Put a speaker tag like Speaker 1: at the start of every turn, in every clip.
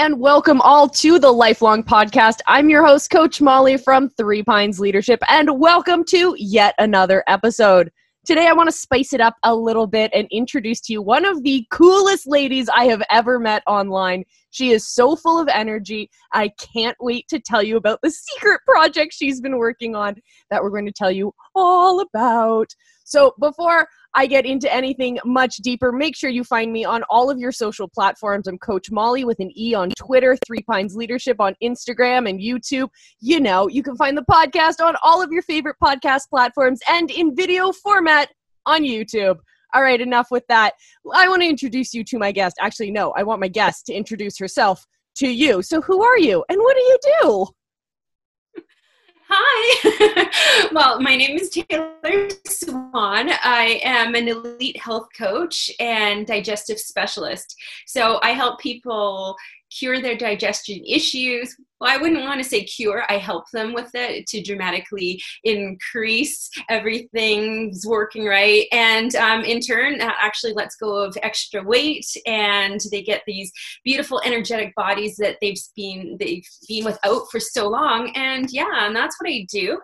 Speaker 1: and welcome all to the Lifelong Podcast. I'm your host, Coach Molly from Three Pines Leadership, and welcome to yet another episode. Today, I want to spice it up a little bit and introduce to you one of the coolest ladies I have ever met online. She is so full of energy. I can't wait to tell you about the secret project she's been working on that we're going to tell you all about. So, before I get into anything much deeper, make sure you find me on all of your social platforms. I'm Coach Molly with an E on Twitter, Three Pines Leadership on Instagram and YouTube. You know, you can find the podcast on all of your favorite podcast platforms and in video format on YouTube. All right, enough with that. I want to introduce you to my guest. Actually, no, I want my guest to introduce herself to you. So, who are you and what do you do?
Speaker 2: Hi. well, my name is Taylor Swan. I am an elite health coach and digestive specialist. So I help people cure their digestion issues. Well, I wouldn't want to say cure. I help them with it to dramatically increase everything's working right. And um, in turn, that actually lets go of extra weight and they get these beautiful energetic bodies that they've been, they've been without for so long. And yeah, and that's what I do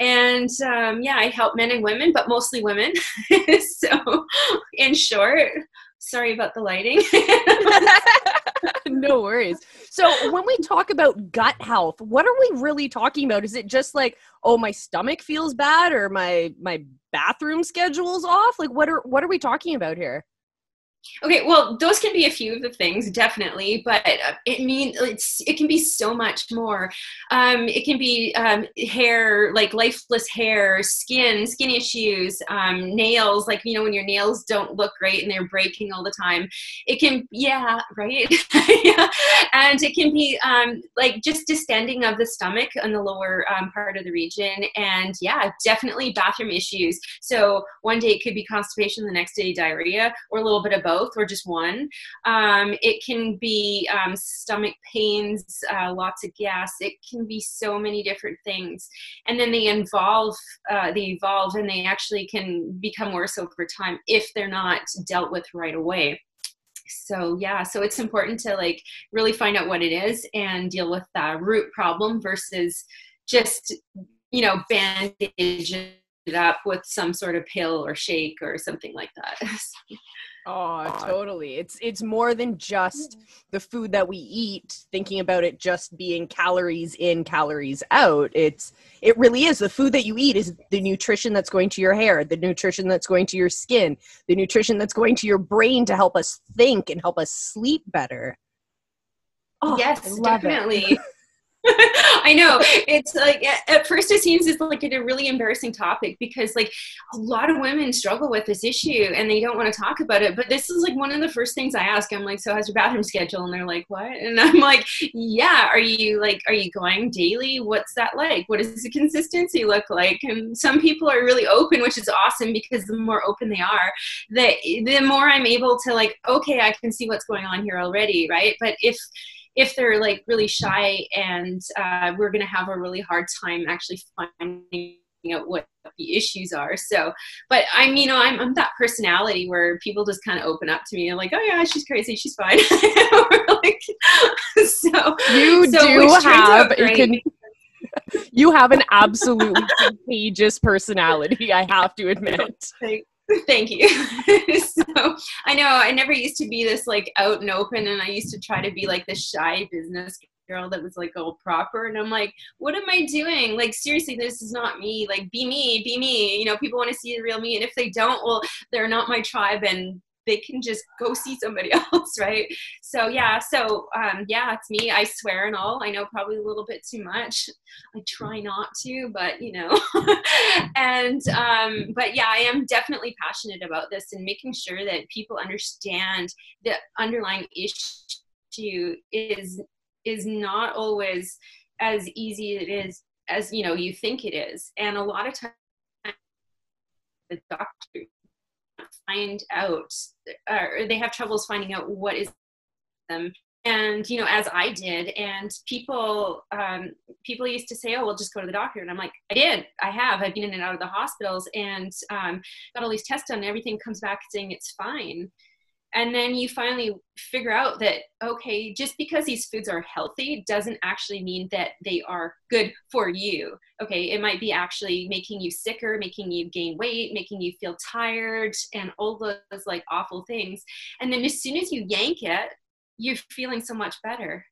Speaker 2: and um, yeah i help men and women but mostly women so in short sorry about the lighting
Speaker 1: no worries. So when we talk about gut health, what are we really talking about? Is it just like, oh, my stomach feels bad or my my bathroom schedule's off? Like what are what are we talking about here?
Speaker 2: Okay, well, those can be a few of the things, definitely, but uh, it mean it's it can be so much more. Um, it can be um, hair, like lifeless hair, skin, skin issues, um, nails, like you know when your nails don't look great and they're breaking all the time. It can, yeah, right, yeah, and it can be um, like just distending of the stomach on the lower um, part of the region, and yeah, definitely bathroom issues. So one day it could be constipation, the next day diarrhea, or a little bit of both both or just one. Um, it can be um, stomach pains, uh, lots of gas. It can be so many different things. And then they involve, uh, they evolve and they actually can become worse over time if they're not dealt with right away so yeah so it's important to like really find out what it is and deal with the root problem versus just you know bandage it up with some sort of pill or shake or something like that
Speaker 1: Oh, totally. It's it's more than just mm-hmm. the food that we eat, thinking about it just being calories in, calories out. It's it really is the food that you eat is the nutrition that's going to your hair, the nutrition that's going to your skin, the nutrition that's going to your brain to help us think and help us sleep better.
Speaker 2: Oh, yes, definitely. I know it's like at first it seems it's like a really embarrassing topic because like a lot of women struggle with this issue and they don't want to talk about it. But this is like one of the first things I ask. I'm like, so how's your bathroom schedule? And they're like, what? And I'm like, yeah. Are you like, are you going daily? What's that like? What does the consistency look like? And some people are really open, which is awesome because the more open they are, the the more I'm able to like, okay, I can see what's going on here already, right? But if if they're like really shy and uh, we're going to have a really hard time actually finding out what the issues are. So, but I'm, you know, I'm, I'm that personality where people just kind of open up to me and like, oh yeah, she's crazy, she's fine. like,
Speaker 1: so you so do have you can, you have an absolutely contagious personality. I have to admit.
Speaker 2: Thank you. so I know I never used to be this like out and open, and I used to try to be like the shy business girl that was like all proper. And I'm like, what am I doing? Like, seriously, this is not me. Like, be me, be me. You know, people want to see the real me. And if they don't, well, they're not my tribe. And they can just go see somebody else, right? So yeah, so um, yeah, it's me. I swear and all. I know probably a little bit too much. I try not to, but you know, and um, but yeah, I am definitely passionate about this and making sure that people understand the underlying issue is is not always as easy it is as you know you think it is, and a lot of times the doctor find out or they have troubles finding out what is them. And you know as i did and people um, people used to say oh well just go to the doctor. And i'm like i did. I have. I've been in and out of the hospitals and um, got all these tests done and everything comes back saying it's fine and then you finally figure out that okay just because these foods are healthy doesn't actually mean that they are good for you. Okay it might be actually making you sicker making you gain weight making you feel tired and all those like awful things. And then as soon as you yank it you're feeling so much better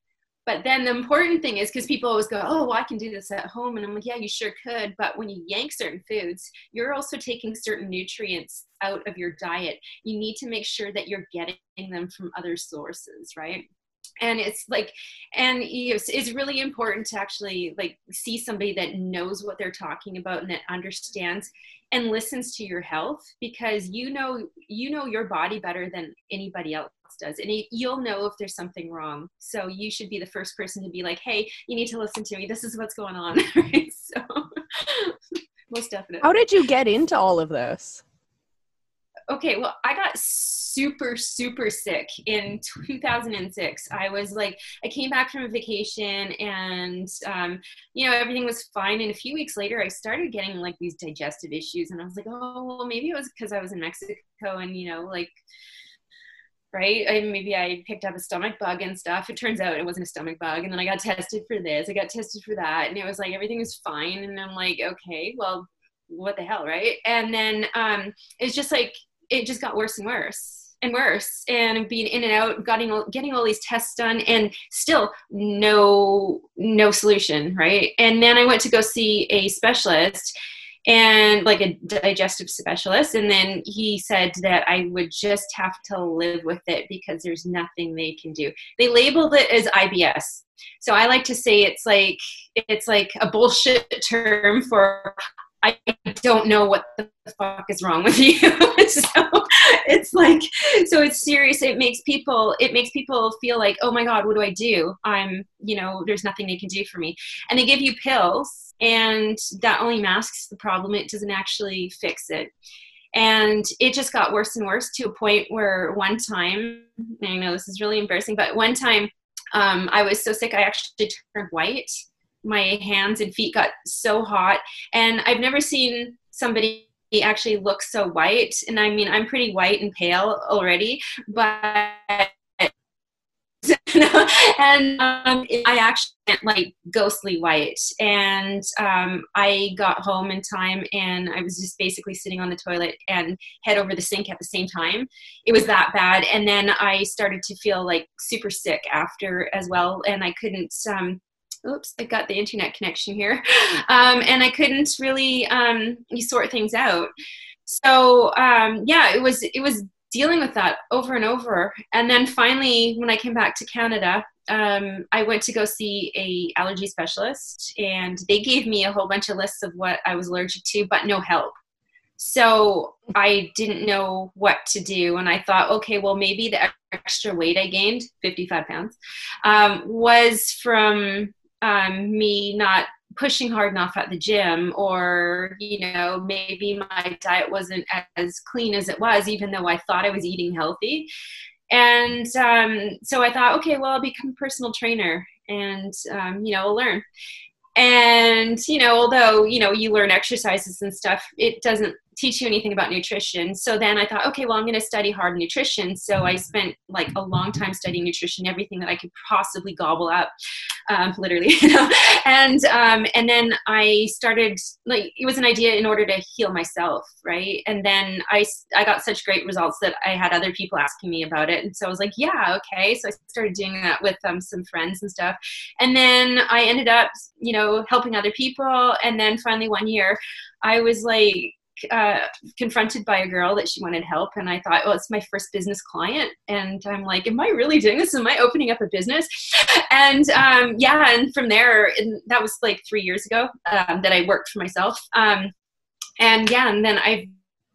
Speaker 2: but then the important thing is because people always go, oh, well, I can do this at home. And I'm like, yeah, you sure could. But when you yank certain foods, you're also taking certain nutrients out of your diet. You need to make sure that you're getting them from other sources, right? And it's like and it's, it's really important to actually like see somebody that knows what they're talking about and that understands and listens to your health because you know you know your body better than anybody else does. And you'll know if there's something wrong. So you should be the first person to be like hey you need to listen to me. This is what's going on. Right so most definitely.
Speaker 1: How did you get into all of this
Speaker 2: okay well i got super super sick in 2006 i was like i came back from a vacation and um, you know everything was fine and a few weeks later i started getting like these digestive issues and i was like oh well maybe it was because i was in mexico and you know like right? I, maybe I picked up a stomach bug and stuff. It turns out it wasn't a stomach bug. And then I got tested for this, I got tested for that. And it was like everything was fine. And I'm like, okay, well, what the hell, right? And then um, it's just like, it just got worse and worse and worse and being in and out getting getting all these tests done and still no no solution right and then i went to go see a specialist and like a digestive specialist. And then he said that I would just have to live with it because there's nothing they can do. They labeled it as IBS. So I like to say it's like it's like a bullshit term for I don't know what the fuck is wrong with you. so it's like, so it's serious. It makes people, it makes people feel like, oh my God, what do I do? I'm, you know, there's nothing they can do for me. And they give you pills and that only masks the problem. It doesn't actually fix it. And it just got worse and worse to a point where one time, I know this is really embarrassing, but one time um, I was so sick I actually turned white my hands and feet got so hot and i've never seen somebody actually look so white and i mean i'm pretty white and pale already but and um, I actually went like ghostly white. And um, I got home in time and I was just basically sitting on the toilet and head over the sink at the same time. It was that bad. And then I started to feel like super sick after as well. And I couldn't, um, oops, I got the internet connection here. Um, and I couldn't really um, sort things out. So um, yeah, it was it was dealing with that over and over. And then finally, when I came back to Canada, um, I went to go see a allergy specialist, and they gave me a whole bunch of lists of what I was allergic to, but no help. So I didn't know what to do, and I thought, okay, well maybe the extra weight I gained, 55 pounds, um, was from um, me not pushing hard enough at the gym or you know maybe my diet wasn't as clean as it was even though i thought i was eating healthy. And um, so i thought okay well i'll become a personal trainer and um, you know i'll learn. And you know although you know you learn exercises and stuff it doesn't teach you anything about nutrition. So then I thought, okay, well, I'm going to study hard nutrition. So I spent like a long time studying nutrition, everything that I could possibly gobble up, um, literally. You know? And um, and then I started like it was an idea in order to heal myself, right? And then I I got such great results that I had other people asking me about it, and so I was like, yeah, okay. So I started doing that with um, some friends and stuff, and then I ended up, you know, helping other people, and then finally one year. I was like uh, confronted by a girl that she wanted help and i thought well it's my first business client. And i'm like am i really doing this? Am i opening up a business? And um, yeah and from there and that was like three years ago um, that i worked for myself. Um, and yeah and then i've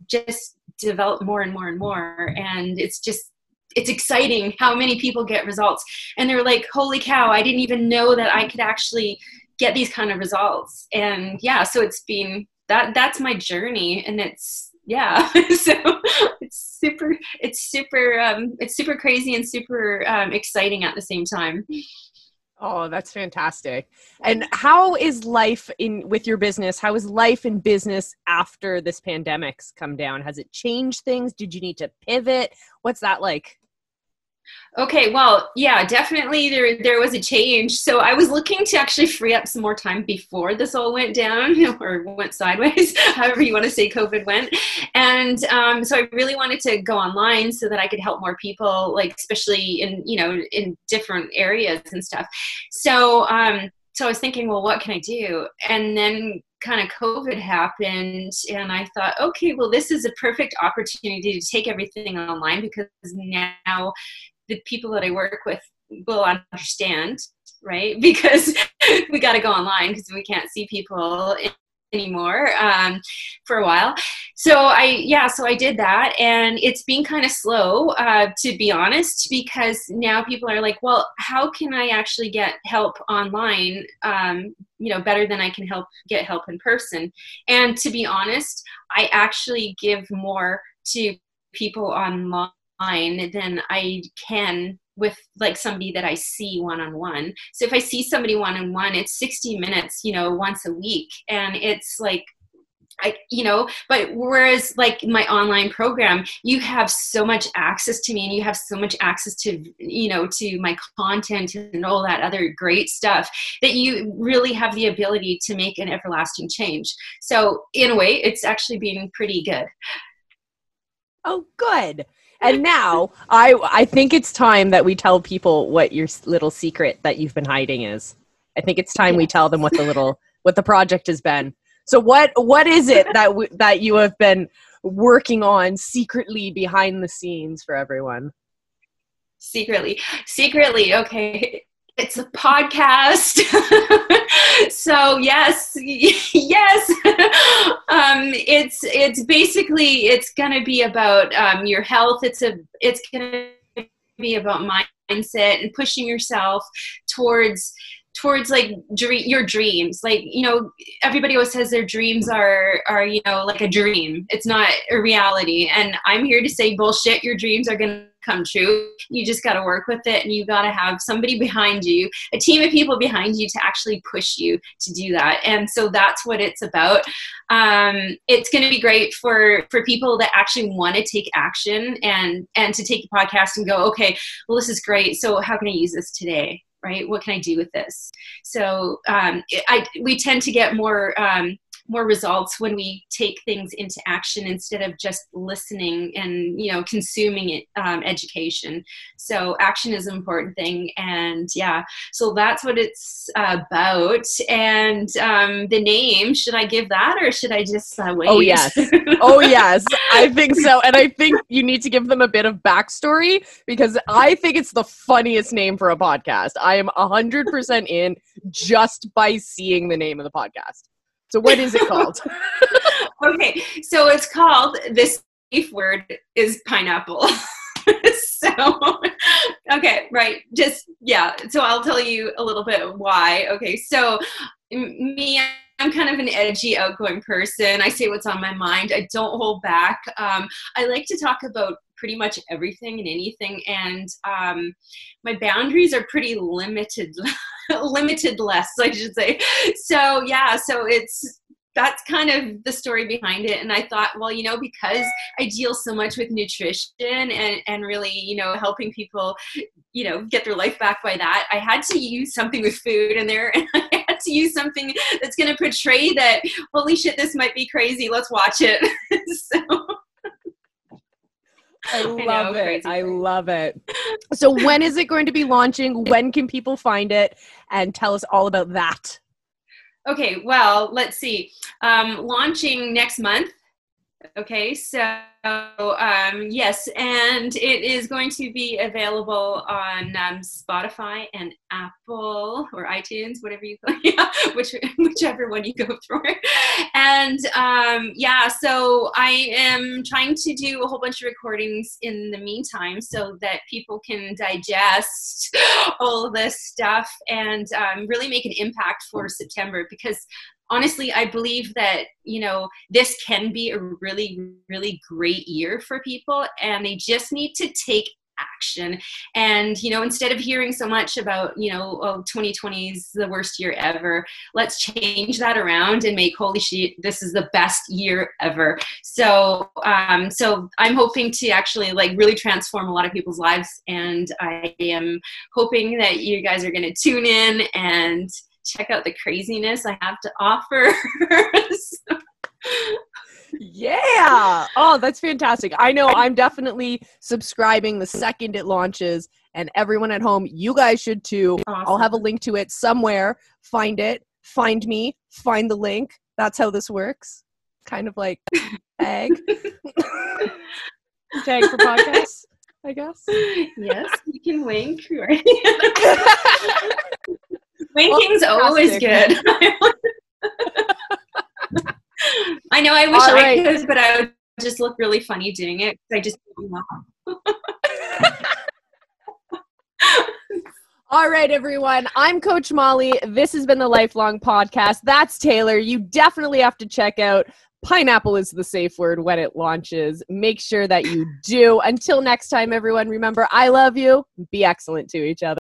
Speaker 2: just developed more and more and more and it's just it's exciting how many people get results. And they're like holy cow i didn't even know that i could actually get these kind of results. And yeah so it's been that that's my journey and it's yeah so it's super it's super um, it's super crazy and super um, exciting at the same time
Speaker 1: Oh, that's fantastic. And how is life in with your business? How is life in business after this pandemic's come down? Has it changed things? Did you need to pivot? What's that like?
Speaker 2: Okay, well, yeah, definitely there there was a change. So I was looking to actually free up some more time before this all went down or went sideways, however you want to say COVID went. And um, so I really wanted to go online so that I could help more people, like especially in you know in different areas and stuff. So um, so I was thinking, well, what can I do? And then kind of COVID happened, and I thought, okay, well, this is a perfect opportunity to take everything online because now the people that I work with will understand, right? Because we got to go online because we can't see people anymore um, for a while. So I, yeah, so I did that, and it's been kind of slow, uh, to be honest, because now people are like, well, how can I actually get help online? Um, you know, better than I can help get help in person. And to be honest, I actually give more to people online than I can with like somebody that I see one on one. So if I see somebody one on one, it's 60 minutes, you know, once a week. And it's like, I, you know, but whereas like my online program, you have so much access to me and you have so much access to, you know, to my content and all that other great stuff that you really have the ability to make an everlasting change. So in a way, it's actually been pretty good.
Speaker 1: Oh, good and now I I think it's time that we tell people what your little secret that you've been hiding is. I think it's time yes. we tell them what the little what the project has been. So what what is it that w- that you have been working on secretly behind the scenes for everyone?
Speaker 2: Secretly, secretly. Okay, it's a podcast. so yes, yes. um, it's it's basically it's gonna be about um, your health. It's a it's gonna be about mindset and pushing yourself towards towards like dream, your dreams like you know everybody always says their dreams are are you know like a dream it's not a reality and i'm here to say bullshit your dreams are going to come true you just got to work with it and you got to have somebody behind you a team of people behind you to actually push you to do that and so that's what it's about um, it's going to be great for for people that actually want to take action and and to take the podcast and go okay well this is great so how can i use this today right? What can I do with this? So um, I, we tend to get more um, more results when we take things into action instead of just listening and you know consuming it, um, education. So action is an important thing and yeah so that's what it's about. And um, the name should i give that or should i just uh, wait?
Speaker 1: Oh yes. Oh yes. I think so and i think you need to give them a bit of backstory because i think it's the funniest name for a podcast. I am 100% in just by seeing the name of the podcast so what is it called?
Speaker 2: okay, so it's called this safe word is pineapple. so okay, right. Just yeah. So I'll tell you a little bit why. Okay, so me I'm kind of an edgy, outgoing person. I say what's on my mind. I don't hold back. Um, I like to talk about pretty much everything and anything, and um, my boundaries are pretty limited. limited less, I should say. So yeah, so it's that's kind of the story behind it. And i thought well you know because i deal so much with nutrition and and really you know helping people you know get their life back by that i had to use something with food in there. And i had to use something that's going to portray that holy shit this might be crazy let's watch it. So
Speaker 1: I love I know, it. I love it. So, when is it going to be launching? When can people find it? And tell us all about that.
Speaker 2: Okay, well, let's see. Um, launching next month. Okay, so um, yes, and it is going to be available on um, Spotify and Apple or iTunes, whatever you yeah, which whichever one you go for. And um, yeah, so I am trying to do a whole bunch of recordings in the meantime, so that people can digest all this stuff and um, really make an impact for September because honestly, I believe that, you know, this can be a really, really great year for people and they just need to take action. And, you know, instead of hearing so much about, you know, oh, 2020 is the worst year ever, let's change that around and make holy shit, this is the best year ever. So, um, so I'm hoping to actually like really transform a lot of people's lives. And I am hoping that you guys are going to tune in and check out the craziness I have to offer.
Speaker 1: yeah. Oh, that's fantastic. I know I'm definitely subscribing the second it launches, and everyone at home, you guys should too. Awesome. I'll have a link to it somewhere. Find it, find me, find the link. That's how this works. Kind of like tag. tag for podcasts, I guess.
Speaker 2: Yes, you can wink. Right? Winking's well, always good. I know. I wish right. I could, but I would just look really funny doing it. I just.
Speaker 1: All right, everyone. I'm Coach Molly. This has been the Lifelong Podcast. That's Taylor. You definitely have to check out Pineapple is the safe word when it launches. Make sure that you do. Until next time, everyone, remember I love you. Be excellent to each other.